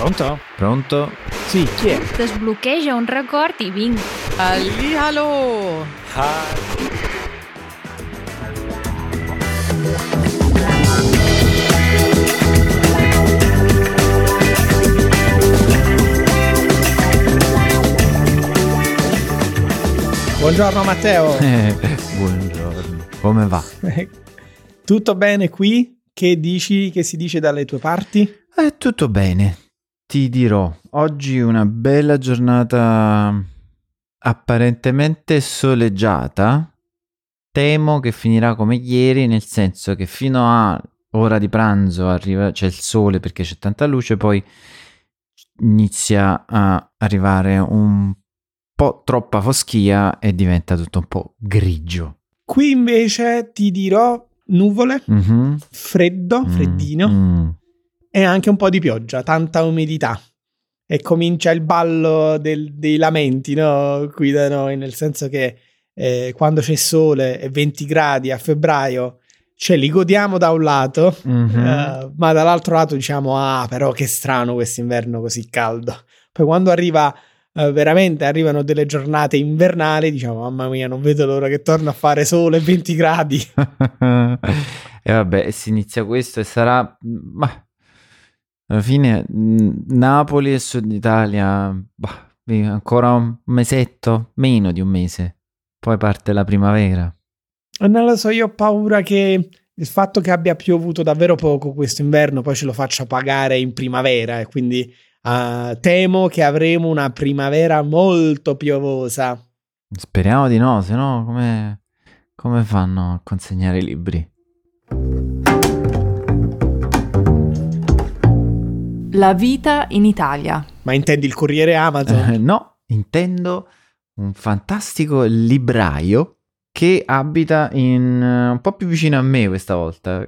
Pronto? Pronto? Sì, chi è? Desbloqueja un record i vinc. Hallihallo! Buongiorno Matteo. Eh, buongiorno. Come va? Tutto bene qui? Che dici, che si dice dalle tue parti? È tutto bene. Ti dirò, oggi una bella giornata apparentemente soleggiata. Temo che finirà come ieri, nel senso che fino a ora di pranzo arriva, c'è il sole perché c'è tanta luce, poi inizia a arrivare un po' troppa foschia e diventa tutto un po' grigio. Qui invece ti dirò nuvole, Mhm. freddo, Mm, freddino mm. E anche un po' di pioggia, tanta umidità. E comincia il ballo del- dei lamenti, no? Qui da noi, nel senso che eh, quando c'è sole e 20 gradi a febbraio, ce li godiamo da un lato, Mhm. eh, ma dall'altro lato diciamo, ah, però che strano quest'inverno così caldo. Poi quando arriva, eh, veramente arrivano delle giornate invernali, diciamo, mamma mia, non vedo l'ora che torna a fare sole e 20 gradi. e vabbè, si inizia questo e sarà... Ma alla fine Napoli e Sud Italia, bah, ancora un mesetto, meno di un mese. Poi parte la primavera. E Non lo so, io ho paura che il fatto che abbia piovuto davvero poco questo inverno poi ce lo faccia pagare in primavera e quindi eh, temo che avremo una primavera molto piovosa. Speriamo di no, se no come, come fanno a consegnare i libri? La vita in Italia. Ma intendi il corriere Amazon? Eh, no, intendo un fantastico libraio che abita in, eh, un po' più vicino a me questa volta,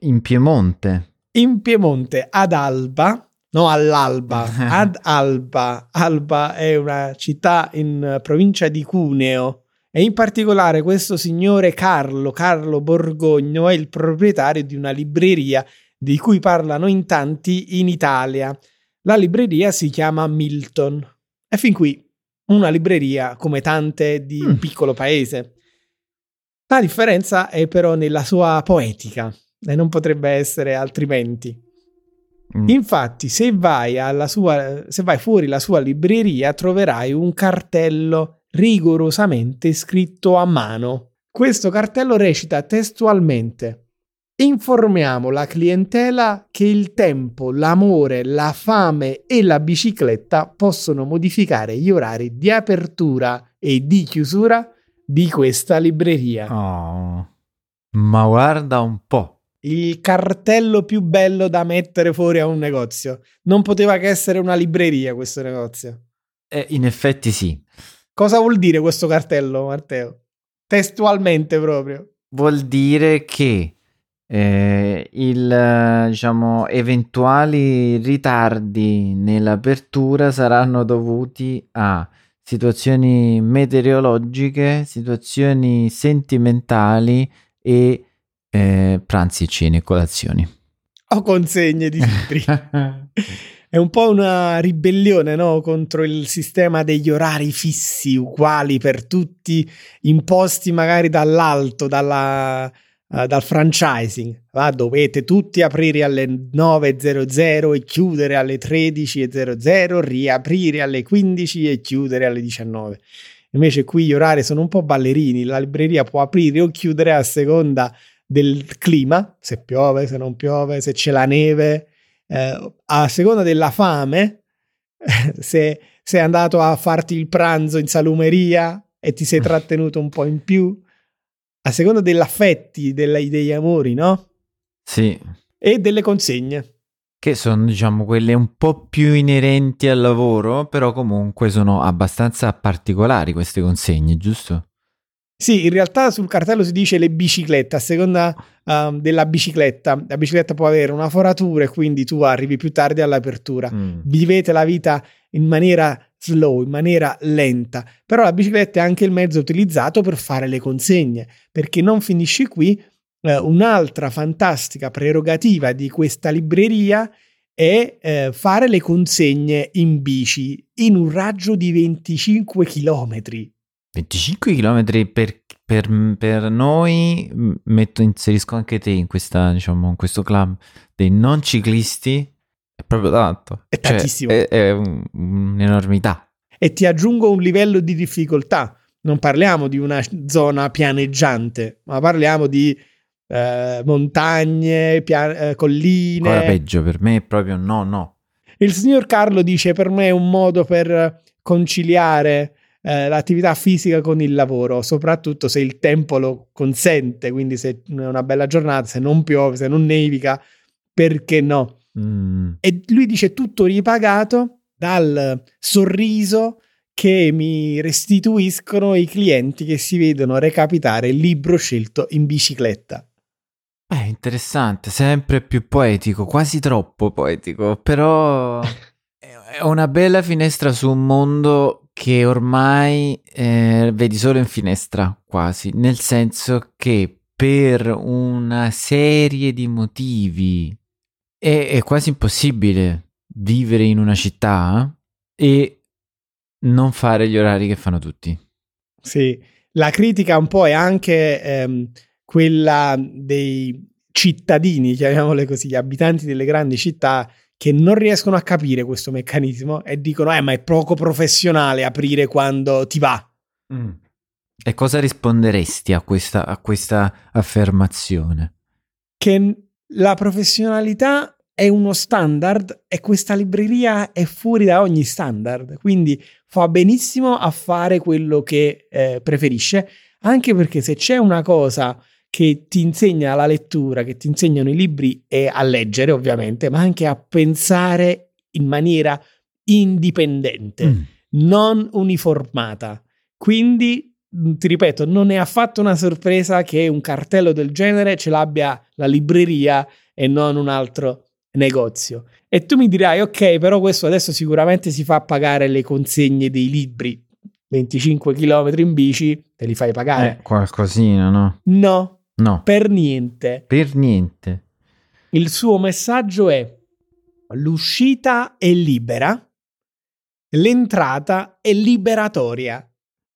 in Piemonte. In Piemonte, ad Alba, no all'Alba, ad Alba. Alba è una città in eh, provincia di Cuneo e in particolare questo signore Carlo, Carlo Borgogno, è il proprietario di una libreria di cui parlano in tanti in Italia. La libreria si chiama Milton. E fin qui una libreria come tante di un Mm. piccolo paese. La differenza è però nella sua poetica e non potrebbe essere altrimenti. Mm. Infatti, se vai, alla sua, se vai fuori la sua libreria, troverai un cartello rigorosamente scritto a mano. Questo cartello recita testualmente: Informiamo la clientela che il tempo, l'amore, la fame e la bicicletta possono modificare gli orari di apertura e di chiusura di questa libreria. Oh, ma guarda un po'. Il cartello più bello da mettere fuori a un negozio. Non poteva che essere una libreria questo negozio. Eh, in effetti sì. Cosa vuol dire questo cartello, Matteo? Testualmente proprio. Vuol dire che eh, il, diciamo, eventuali ritardi nell'apertura saranno dovuti a situazioni meteorologiche, situazioni sentimentali e eh, pranzi, cene e colazioni. O consegne di libri. È un po' una ribellione, no? Contro il sistema degli orari fissi, uguali per tutti, imposti magari dall'alto, dalla, eh, dal franchising. Va? Dovete tutti aprire alle 9.00 e chiudere alle 13.00, riaprire alle 15 e chiudere alle 19. Invece qui gli orari sono un po' ballerini, la libreria può aprire o chiudere a seconda del clima, se piove, se non piove, se c'è la neve, eh, a seconda della fame, se sei andato a farti il pranzo in salumeria e ti sei trattenuto un po' in più, a seconda dell'affetti, della- degli amori, no? Sì, E delle consegne. che sono diciamo quelle un po' più inerenti al lavoro, però comunque sono abbastanza particolari queste consegne, giusto? Sì, in realtà sul cartello si dice le biciclette, a seconda um, della bicicletta. La bicicletta può avere una foratura e quindi tu arrivi più tardi all'apertura. Mm. Vivete la vita in maniera slow, in maniera lenta. Però la bicicletta è anche il mezzo utilizzato per fare le consegne, perché non finisce qui. eh, un'altra fantastica prerogativa di questa libreria è eh, fare le consegne in bici in un raggio di 25 chilometri. 25 km per, per, per noi, metto, inserisco anche te in, questa, diciamo, in questo club dei non ciclisti, proprio tanto. È Cioè, tantissimo. è, è un- un'enormità. E ti aggiungo un livello di difficoltà. Non parliamo di una zona pianeggiante, ma parliamo di eh, montagne, pia- eh, colline. Ancora peggio, per me è proprio no, no. Il signor Carlo dice: Per me è un modo per conciliare eh, l'attività fisica con il lavoro, soprattutto se il tempo lo consente. Quindi, se è una bella giornata, se non piove, se non nevica, perché no? Mm, E lui dice tutto ripagato dal sorriso che mi restituiscono i clienti che si vedono recapitare il libro scelto in bicicletta. È interessante, sempre più poetico, quasi troppo poetico, però è una bella finestra su un mondo che ormai eh, vedi solo in finestra, quasi, nel senso che per una serie di motivi è, è quasi impossibile vivere in una città e non fare gli orari che fanno tutti. Sì, la critica un po' è anche ehm, quella dei cittadini, chiamiamole così, gli abitanti delle grandi città che non riescono a capire questo meccanismo e dicono: Eh, ma è poco professionale aprire quando ti va. E cosa risponderesti a questa, a questa affermazione? Che la professionalità è uno standard e questa libreria è fuori da ogni standard, quindi fa benissimo a fare quello che eh, preferisce, anche perché se c'è una cosa che ti insegna la lettura, che ti insegnano i libri, è a leggere ovviamente, ma anche a pensare in maniera indipendente, Mm. non uniformata. Quindi, ti ripeto, non è affatto una sorpresa che un cartello del genere ce l'abbia la libreria e non un altro negozio. E tu mi dirai, ok, però questo adesso sicuramente si fa pagare le consegne dei libri. 25 km in bici, te li fai pagare. Eh, qualcosina, no? No, No, per niente. per niente. Il suo messaggio è l'uscita è libera, l'entrata è liberatoria.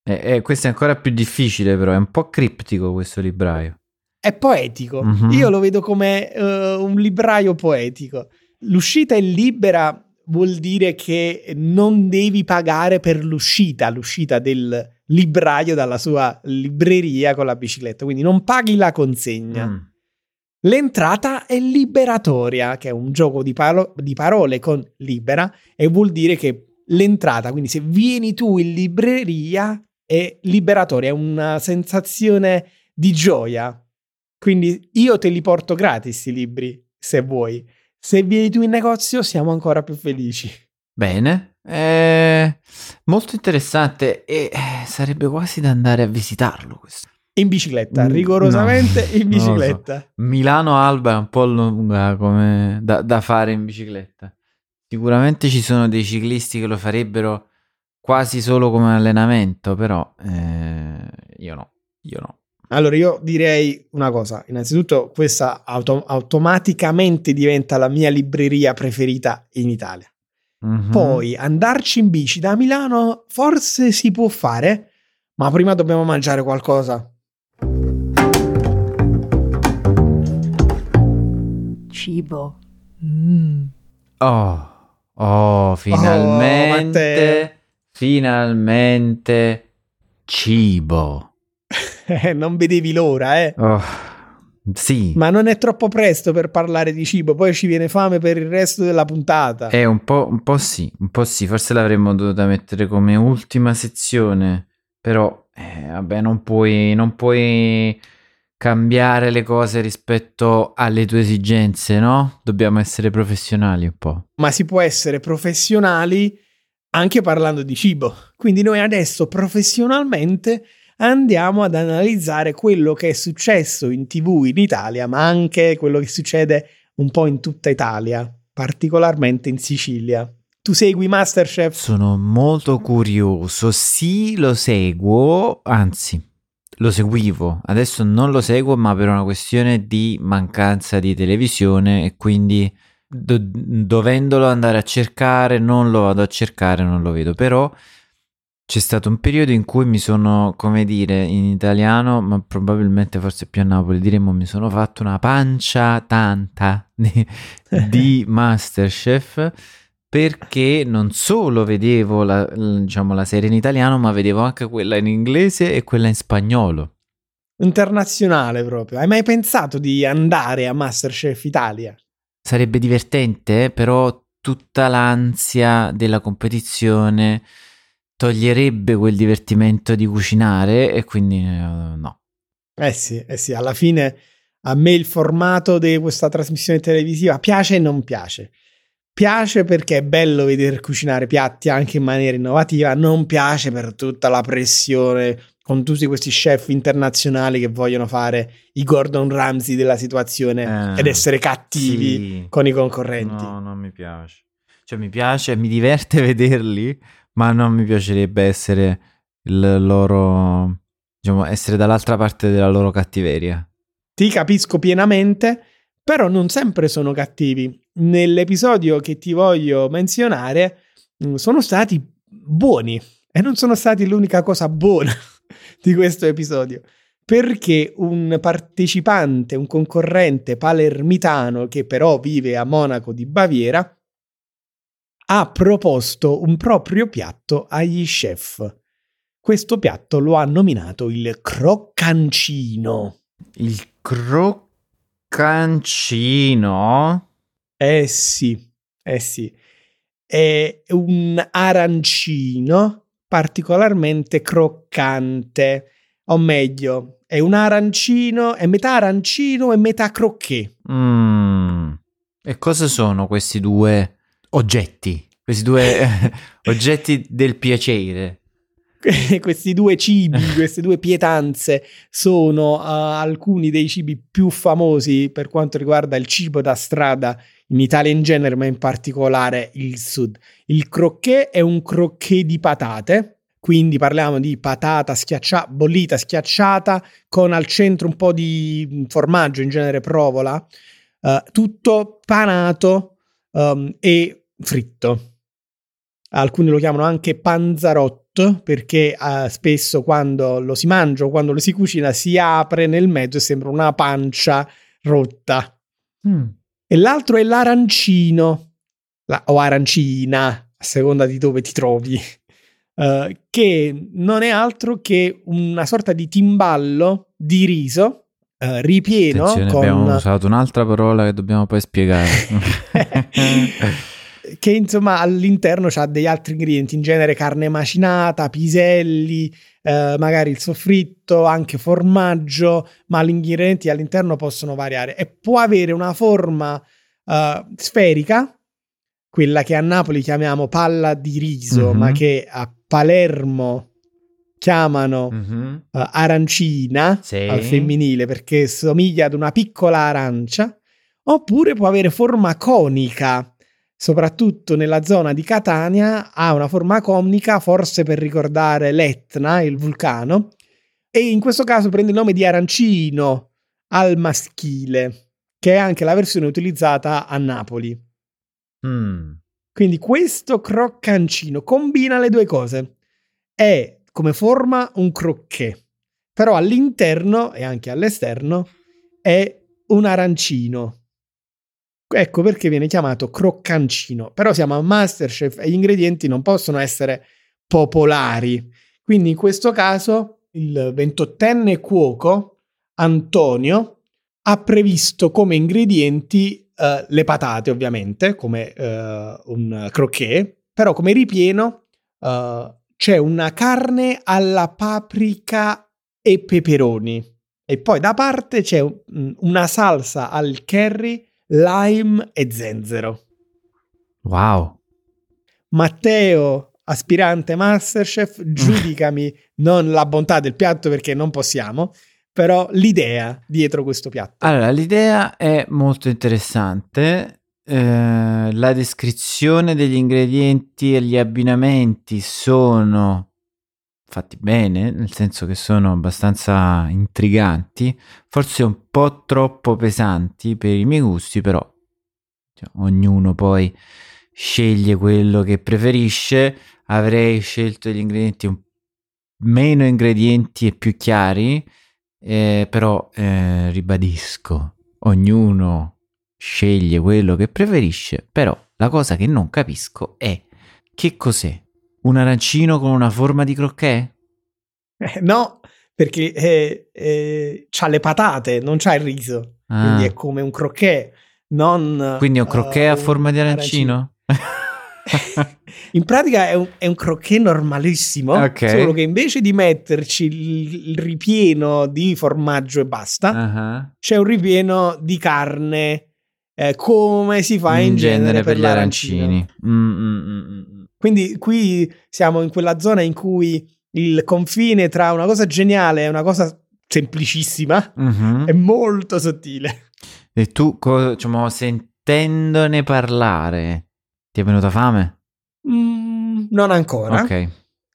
Eh, eh, questo è ancora più difficile, però è un po' criptico questo libraio. È poetico. Mhm. Io lo vedo come eh, un libraio poetico. L'uscita è libera vuol dire che non devi pagare per l'uscita, l'uscita del libraio dalla sua libreria con la bicicletta, quindi non paghi la consegna. Mm. L'entrata è liberatoria, che è un gioco di, paro- di parole con libera, e vuol dire che l'entrata, quindi se vieni tu in libreria, è liberatoria, è una sensazione di gioia. Quindi io te li porto gratis i libri, se vuoi. Se vieni tu in negozio, siamo ancora più felici. Bene, eh, molto interessante e eh, sarebbe quasi da andare a visitarlo questo. In bicicletta, Mm, rigorosamente no, in lo so. bicicletta. Milano-Alba è un po' lunga come da, da fare in bicicletta. Sicuramente ci sono dei ciclisti che lo farebbero quasi solo come allenamento, però eh, io no, io no. Allora, io direi una cosa. Innanzitutto, questa auto- automaticamente diventa la mia libreria preferita in Italia. Mhm. Poi andarci in bici da Milano forse si può fare, ma prima dobbiamo mangiare qualcosa. Cibo. Mm. Oh, oh, finalmente, Matteo. finalmente cibo. Eh, non vedevi l'ora, eh. Oh, sì, Ma non è troppo presto per parlare di cibo, poi ci viene fame per il resto della puntata. è un po', un po' sì, un po' sì, forse l'avremmo dovuta mettere come ultima sezione, però eh, vabbè, non puoi, non puoi cambiare le cose rispetto alle tue esigenze, no? Dobbiamo essere professionali un po'. Ma si può essere professionali anche parlando di cibo. Quindi noi adesso professionalmente andiamo ad analizzare quello che è successo in TV in Italia, ma anche quello che succede un po' in tutta Italia, particolarmente in Sicilia. Tu segui Masterchef? Sono molto curioso, sì, lo seguo, anzi, lo seguivo, adesso non lo seguo, ma per una questione di mancanza di televisione e quindi do- dovendolo andare a cercare, non lo vado a cercare, non lo vedo. Però c'è stato un periodo in cui mi sono, come dire, in italiano, ma probabilmente forse più a Napoli, diremmo mi sono fatto una pancia tanta di, di Masterchef perché non solo vedevo la, diciamo, la serie in italiano, ma vedevo anche quella in inglese e quella in spagnolo. Internazionale proprio. Hai mai pensato di andare a Masterchef Italia? Sarebbe divertente, però tutta l'ansia della competizione toglierebbe quel divertimento di cucinare e quindi uh, no. Eh sì, eh sì, alla fine a me il formato di questa trasmissione televisiva piace e non piace. Piace perché è bello vedere cucinare piatti anche in maniera innovativa, non piace per tutta la pressione con tutti questi chef internazionali che vogliono fare i Gordon Ramsay della situazione eh, ed essere cattivi sì. con i concorrenti. No, non mi piace. Cioè mi piace, mi diverte vederli, ma non mi piacerebbe essere il loro, diciamo, essere dall'altra parte della loro cattiveria. Ti capisco pienamente, però non sempre sono cattivi. Nell'episodio che ti voglio menzionare mm, sono stati buoni. E non sono stati l'unica cosa buona di questo episodio. Perché un partecipante, un concorrente palermitano che però vive a Monaco di Baviera ha proposto un proprio piatto agli chef. Questo piatto lo ha nominato il croccancino. Il croccancino? Eh sì, eh sì. È un arancino particolarmente croccante, o meglio, è un arancino, è metà arancino e metà crocchè. Mm. E cosa sono questi due oggetti? Questi due oggetti del piacere? questi due cibi, queste due pietanze sono uh, alcuni dei cibi più famosi per quanto riguarda il cibo da strada in Italia in genere, ma in particolare il sud. Il croquet è un croquet di patate, quindi parliamo di patata schiacciata, bollita, schiacciata, con al centro un po' di formaggio, in genere provola, uh, tutto panato um, e fritto. Alcuni lo chiamano anche panzarotto perché uh, spesso quando lo si mangia o quando lo si cucina si apre nel mezzo e sembra una pancia rotta. Mm e l'altro è l'arancino, la, o arancina, a seconda di dove ti trovi, uh, che non è altro che una sorta di timballo di riso Uh, ripieno. Attenzione, con... Abbiamo usato un'altra parola che dobbiamo poi spiegare. che insomma all'interno ha degli altri ingredienti, in genere carne macinata, piselli, eh, magari il soffritto, anche formaggio, ma gli ingredienti all'interno possono variare e può avere una forma eh, sferica, quella che a Napoli chiamiamo palla di riso, mm-hmm. ma che a Palermo chiamano mm-hmm. uh, arancina sì. al femminile perché somiglia ad una piccola arancia, oppure può avere forma conica soprattutto nella zona di Catania, ha una forma conica, forse per ricordare l'Etna, il vulcano, e in questo caso prende il nome di arancino al maschile, che è anche la versione utilizzata a Napoli. Mm. Quindi questo croccancino combina le due cose. È come forma un crocchè, però all'interno e anche all'esterno è un arancino Ecco perché viene chiamato croccancino. Però siamo a Masterchef e gli ingredienti non possono essere popolari. Quindi in questo caso il ventottenne cuoco Antonio ha previsto come ingredienti uh, le patate, ovviamente, come uh, un croquet, però come ripieno uh, c'è una carne alla paprika e peperoni. E poi da parte c'è un, una salsa al curry lime e zenzero. Wow. Matteo, aspirante Masterchef, giudicami non la bontà del piatto perché non possiamo, però l'idea dietro questo piatto. Allora, l'idea è molto interessante. Eh, la descrizione degli ingredienti e gli abbinamenti sono fatti bene, nel senso che sono abbastanza intriganti, forse un po' troppo pesanti per i miei gusti, però Cioè, ognuno poi sceglie quello che preferisce. Avrei scelto gli ingredienti un- meno ingredienti e più chiari, eh, però eh, ribadisco, ognuno sceglie quello che preferisce, però la cosa che non capisco è che cos'è? Un arancino con una forma di crocchè? Eh, no, perché eh, eh, c'ha le patate, non c'ha il riso. Ah. Quindi è come un croquet, non... Quindi è un crocchè eh, a forma di arancino? In pratica è un, è un croquet normalissimo, Ok. solo che invece di metterci il, il ripieno di formaggio e basta, Ah, c'è un ripieno di carne, eh, come si fa in, genere, per, gli arancini. Mm, mm, mm. Quindi qui siamo in quella zona in cui il confine tra una cosa geniale e una cosa semplicissima Mhm. è molto sottile. E tu, co- diciamo, sentendone parlare, ti è venuta fame? Mm, non ancora. Ok.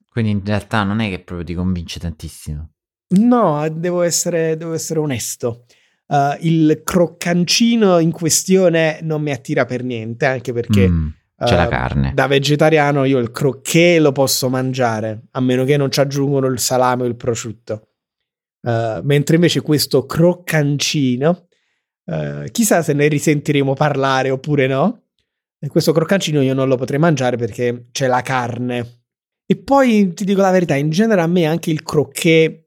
Quindi in realtà non è che proprio ti convince tantissimo. No, devo essere, devo essere onesto. Uh, il croccancino in questione non mi attira per niente, anche perché Mm, c'è la uh, carne. da vegetariano io il crocchè lo posso mangiare, a meno che non ci aggiungono il salame o il prosciutto. Uh, mentre invece questo croccancino, uh, chissà se ne risentiremo parlare oppure no. E questo croccancino io non lo potrei mangiare perché c'è la carne. E poi ti dico la verità, in genere a me anche il crocchè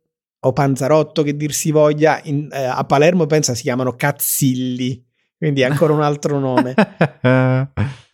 o panzarotto che dir si voglia, in- eh, a Palermo pensa si chiamano cazzilli, quindi è ancora un altro nome.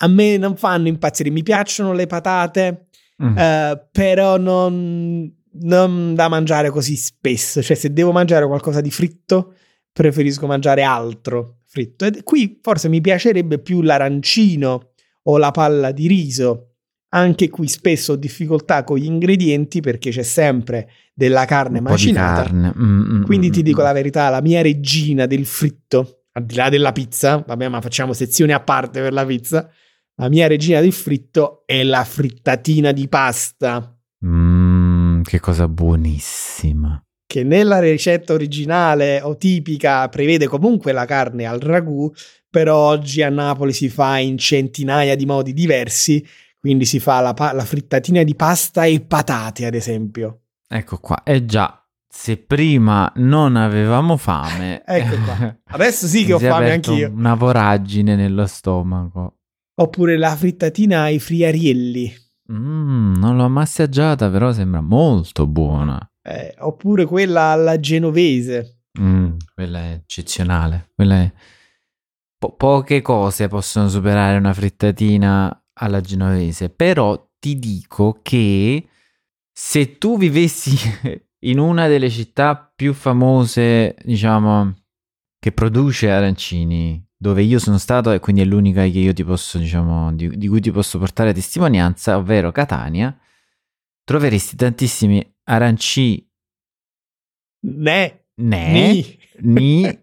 A me non fanno impazzire, mi piacciono le patate, Mm. eh, però non, non da mangiare così spesso. Cioè, se devo mangiare qualcosa di fritto, preferisco mangiare altro fritto. E qui forse mi piacerebbe più l'arancino o la palla di riso. Anche qui spesso ho difficoltà con gli ingredienti perché c'è sempre della carne Un macinata. carne. Mm, mm, Quindi mm, ti dico mm. la verità, la mia regina del fritto, al di là della pizza, vabbè, ma facciamo sezioni a parte per la pizza. La mia regina del fritto è la frittatina di pasta, Mm, che cosa buonissima. che nella ricetta originale o tipica prevede comunque la carne al ragù, però oggi a Napoli si fa in centinaia di modi diversi, quindi si fa la, pa- la frittatina di pasta e patate, ad esempio. Ecco qua. E già, se prima non avevamo fame... Ecco qua. Adesso sì che ho è fame anch'io. Una voragine nello stomaco. Oppure la frittatina ai friarielli. Mm, non l'ho mai assaggiata, però sembra molto buona. Eh, oppure quella alla genovese. Mm, quella è eccezionale. Quella è... po- poche cose possono superare una frittatina alla genovese, però ti dico che se tu vivessi in una delle città più famose, diciamo, che produce arancini, dove io sono stato e quindi è l'unica che io ti posso, diciamo, di, di cui ti posso portare testimonianza, ovvero Catania, troveresti tantissimi aranci Ne, ne, ni. ni,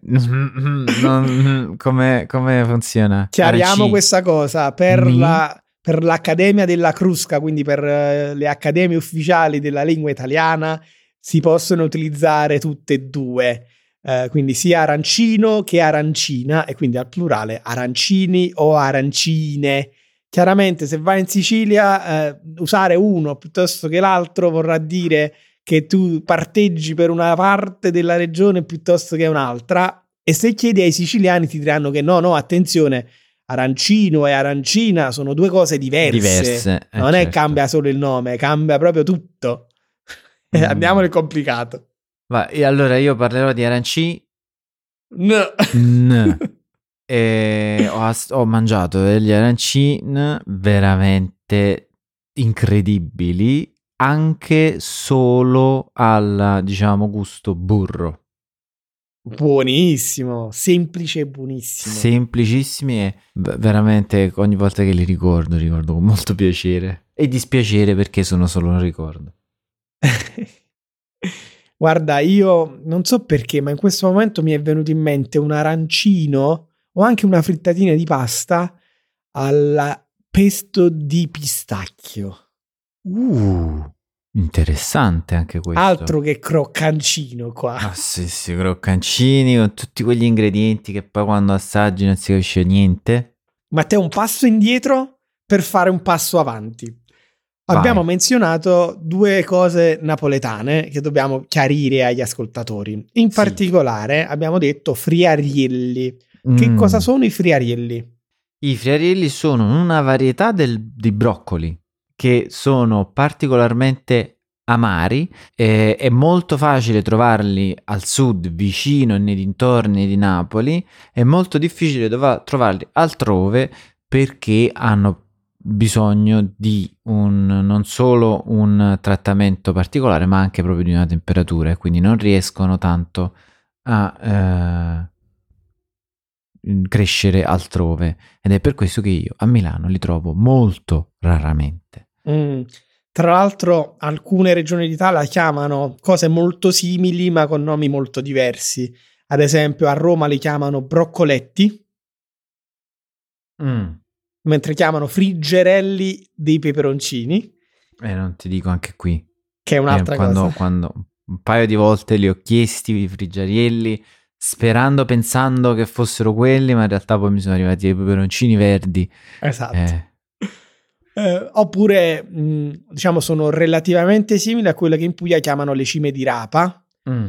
non- come, come funziona? Chiariamo Aranci- questa cosa per, Ni. la- per l'Accademia della Crusca, quindi per eh, le accademie ufficiali della lingua italiana, si possono utilizzare tutte e due. Eh, quindi sia arancino che arancina, e quindi al plurale arancini o arancine. Chiaramente, se vai in Sicilia, eh, usare uno piuttosto che l'altro vorrà dire che tu parteggi per una parte della regione piuttosto che un'altra. E se chiedi ai siciliani ti diranno che no, no, attenzione, arancino e arancina sono due cose diverse. diverse. eh, non è certo. cambia solo il nome, cambia proprio tutto. Mm. Andiamo nel complicato. Va, e allora io parlerò di aranci. No. N. E ho, ass- ho mangiato degli arancini veramente incredibili, anche solo al, diciamo, gusto burro. Buonissimo, semplice e buonissimo. Semplicissimi e veramente ogni volta che li ricordo, ricordo con molto piacere. E dispiacere perché sono solo un ricordo. Guarda, io non so perché, ma in questo momento mi è venuto in mente un arancino o anche una frittatina di pasta alla pesto di pistacchio. Uh, interessante anche questo. Altro che croccancino qua. Ah, sì, sì, croccancini con tutti quegli ingredienti che poi quando assaggi non si capisce niente. ma te un passo indietro per fare un passo avanti. Vai. Abbiamo menzionato due cose napoletane che dobbiamo chiarire agli ascoltatori. In Sì. particolare abbiamo detto friarielli. Che Mm. cosa sono i friarielli? I friarielli sono una varietà del- di broccoli che sono particolarmente amari. eh, è molto facile trovarli al sud, vicino e nei dintorni di Napoli. È molto difficile dova- trovarli altrove perché hanno bisogno di un, non solo un trattamento particolare, ma anche proprio di una temperatura, e quindi non riescono tanto a eh, crescere altrove. Ed è per questo che io a Milano li trovo molto raramente. Mm. Tra l'altro, alcune regioni d'Italia chiamano cose molto simili, ma con nomi molto diversi. Ad esempio, a Roma li chiamano broccoletti, Mm. mentre chiamano friggerelli dei peperoncini, E non ti dico anche qui. che è un'altra Eh, quando, cosa. quando un paio di volte li ho chiesti i friggarielli, sperando, pensando che fossero quelli, ma in realtà poi mi sono arrivati i peperoncini verdi. Esatto. Eh, Eh, oppure, mh, diciamo, sono relativamente simili a quelle che in Puglia chiamano le cime di rapa. mm.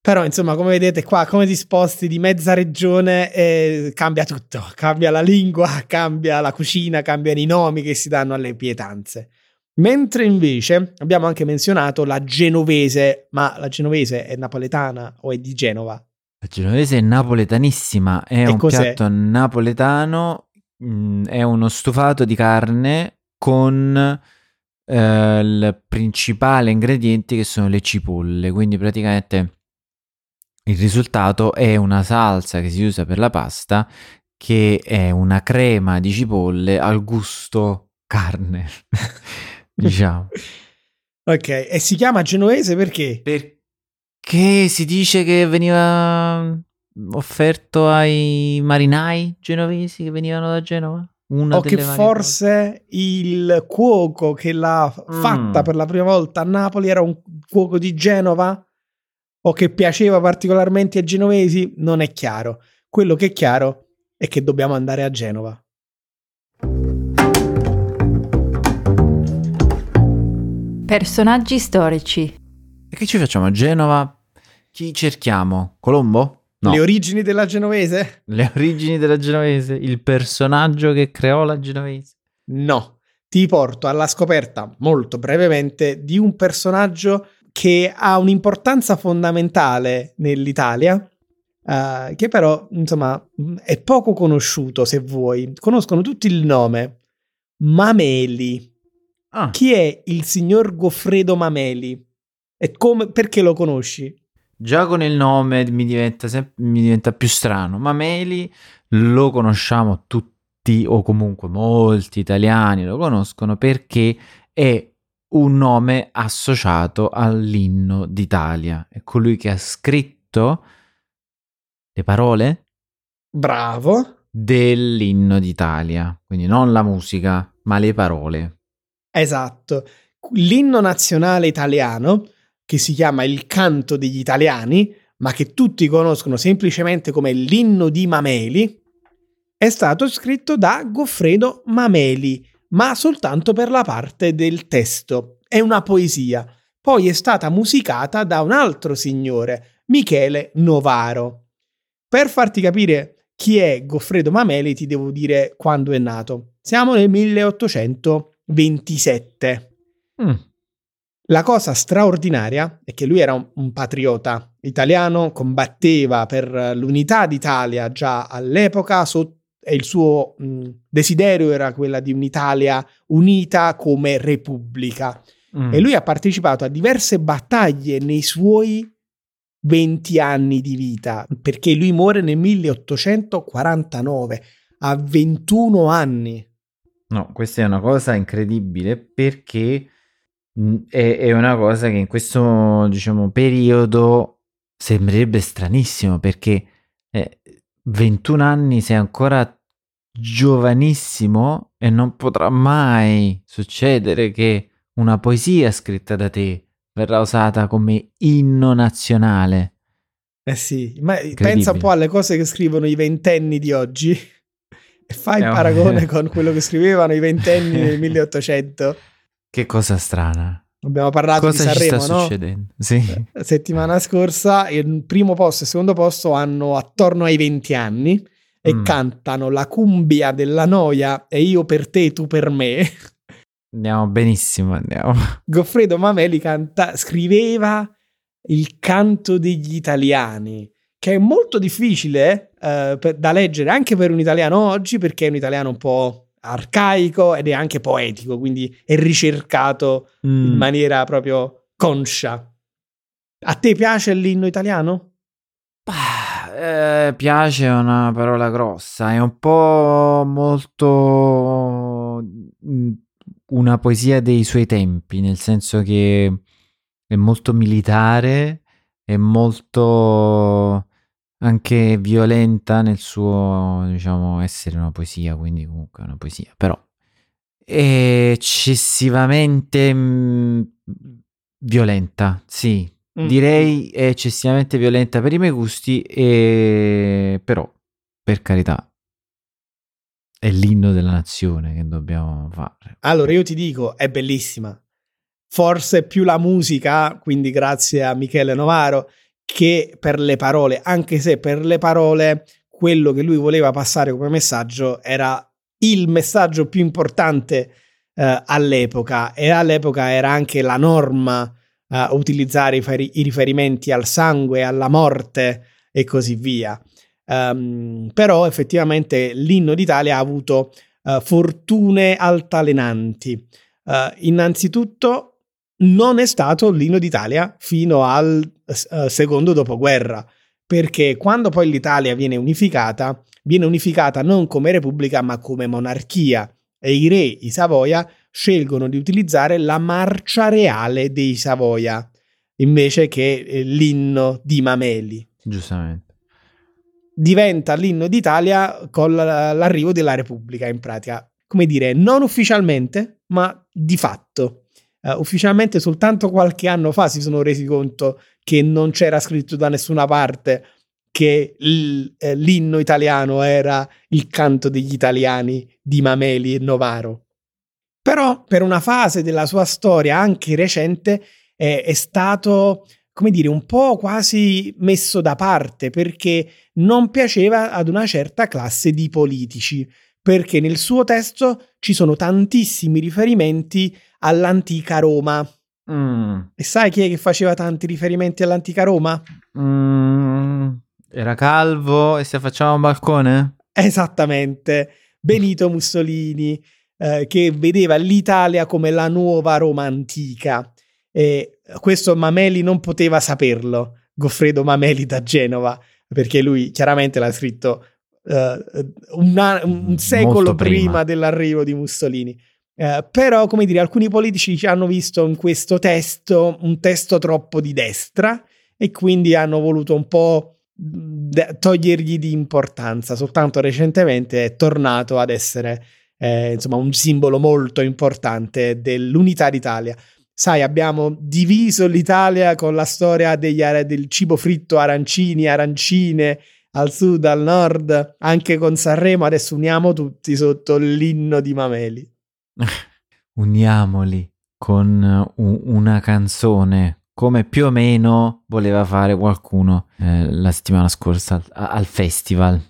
Però, insomma, come vedete qua, come ti sposti di mezza regione, eh, cambia tutto. Cambia la lingua, cambia la cucina, cambiano i nomi che si danno alle pietanze. Mentre invece abbiamo anche menzionato la genovese, ma la genovese è napoletana o è di Genova? La genovese è napoletanissima, è E un cos'è? piatto napoletano, mm, è uno stufato di carne con eh, il principale ingrediente che sono le cipolle, quindi praticamente il risultato è una salsa che si usa per la pasta che è una crema di cipolle al gusto carne, diciamo. Ok, e si chiama genovese perché? Perché si dice che veniva offerto ai marinai genovesi che venivano da Genova? Una o che forse il cuoco che l'ha fatta Mm. per la prima volta a Napoli era un cuoco di Genova o che piaceva particolarmente ai genovesi, non è chiaro. Quello che è chiaro è che dobbiamo andare a Genova. Personaggi storici. cose. E che ci facciamo a Genova? Chi cerchiamo? Colombo? No. Le origini della genovese? Le origini della genovese? Il personaggio che creò la genovese? No. Ti porto alla scoperta molto brevemente di un personaggio che ha un'importanza fondamentale nell'Italia, eh, che però, insomma, è poco conosciuto se vuoi. Conoscono tutti il nome. Mameli. Ah, Chi è il signor Goffredo Mameli? E come, perché lo conosci? Già con il nome mi diventa, sem- mi diventa più strano. Mameli lo conosciamo tutti, o comunque molti italiani lo conoscono perché è un nome associato all'inno d'Italia. È colui che ha scritto le parole Bravo. dell'inno d'Italia. Quindi non la musica, ma le parole. Esatto. L'inno nazionale italiano, che si chiama il canto degli italiani, ma che tutti conoscono semplicemente come l'inno di Mameli, è stato scritto da Goffredo Mameli, ma soltanto per la parte del testo. È una poesia. Poi è stata musicata da un altro signore, Michele Novaro. Per farti capire chi è Goffredo Mameli, ti devo dire quando è nato. Siamo nel 1827. Mm. La cosa straordinaria è che lui era un, un patriota italiano, combatteva per l'unità d'Italia già all'epoca so- e il suo mh, desiderio era quella di un'Italia unita come repubblica. Mm. E lui ha partecipato a diverse battaglie nei suoi 20 anni di vita, perché lui muore nel 1849, a 21 anni. No, questa è una cosa incredibile perché è, è una cosa che in questo, diciamo, periodo sembrerebbe stranissimo perché eh, 21 anni sei ancora giovanissimo e non potrà mai succedere che una poesia scritta da te verrà usata come inno nazionale. Eh sì, ma pensa un po' alle cose che scrivono i ventenni di oggi. E fai il Eh, paragone con quello che scrivevano i ventenni nel 1800. Che cosa strana. Abbiamo parlato Cosa di Sanremo, sta no? succedendo? Sì. La settimana scorsa il primo posto e il secondo posto hanno attorno ai 20 anni e Mm. cantano la cumbia della noia e io per te, tu per me. Andiamo benissimo, andiamo. Goffredo Mameli canta, scriveva il canto degli italiani, che è molto difficile eh, per- da leggere anche per un italiano oggi, perché è un italiano un po' arcaico ed è anche poetico, quindi è ricercato in Mm. maniera proprio conscia. A te piace l'inno italiano? Bah, eh, piace è una parola grossa, è un po' molto mm, una poesia dei suoi tempi, nel senso che è molto militare, è molto anche violenta nel suo, diciamo, essere una poesia, quindi comunque è una poesia, però è eccessivamente mm, violenta, sì, Mm. Direi eccessivamente violenta per i miei gusti, e... però, per carità, è l'inno della nazione che dobbiamo fare. Allora io ti dico, è bellissima. Forse più la musica, quindi grazie a Michele Novaro, che per le parole, anche se per le parole quello che lui voleva passare come messaggio era il messaggio più importante eh, all'epoca e all'epoca era anche la norma eh, utilizzare i, feri- i riferimenti al sangue, alla morte e così via. Ehm, però effettivamente l'inno d'Italia ha avuto eh, fortune altalenanti. Eh, innanzitutto non è stato l'inno d'Italia fino al eh, secondo dopoguerra, perché quando poi l'Italia viene unificata, viene unificata non come repubblica ma come monarchia e i re, i Savoia, scelgono di utilizzare la marcia reale dei Savoia invece che eh, l'inno di Mameli Giustamente. diventa l'inno d'Italia con la- l'arrivo della Repubblica, in pratica. Come dire, non ufficialmente, ma di fatto. Eh, ufficialmente soltanto qualche anno fa si sono resi conto che non c'era scritto da nessuna parte che l- eh, l'inno italiano era il canto degli italiani di Mameli e Novaro. Però per una fase della sua storia anche recente eh, è stato, come dire, un po' quasi messo da parte perché non piaceva ad una certa classe di politici, perché nel suo testo ci sono tantissimi riferimenti all'antica Roma. Mm, E sai chi è che faceva tanti riferimenti all'antica Roma? mm, era calvo e si affacciava a un balcone? Esattamente, Benito Mussolini, eh, che vedeva l'Italia come la nuova Roma antica. E questo Mameli non poteva saperlo, Goffredo Mameli da Genova, perché lui chiaramente l'ha scritto eh, una- un secolo prima. prima. dell'arrivo di Mussolini. Eh, però, come dire, alcuni politici ci hanno visto in questo testo un testo troppo di destra e quindi hanno voluto un po' togliergli di importanza. Soltanto recentemente è tornato ad essere eh, insomma un simbolo molto importante dell'unità d'Italia. Sai, abbiamo diviso l'Italia con la storia degli del cibo fritto, arancini, arancine, al sud, al nord, anche con Sanremo. Adesso uniamo tutti sotto l'inno di Mameli. Uniamoli con u- una canzone come più o meno voleva fare qualcuno eh, la settimana scorsa al, al festival.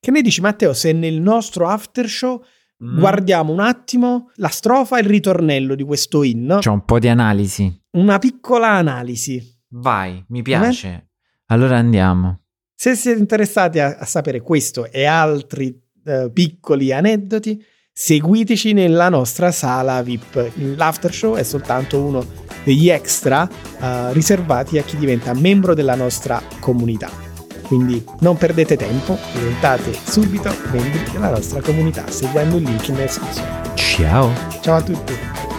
Che ne dici, Matteo, se nel nostro after show Mm. guardiamo un attimo la strofa e il ritornello di questo inno? C'è un po' di analisi. Una piccola analisi. Vai, mi piace. Allora andiamo. Se siete interessati a, a sapere questo e altri eh, piccoli aneddoti, seguiteci nella nostra sala VIP. L'after show è soltanto uno degli extra eh, riservati a chi diventa membro della nostra comunità. Quindi non perdete tempo, diventate subito membri della nostra comunità seguendo il link in descrizione. Ciao. Ciao a tutti!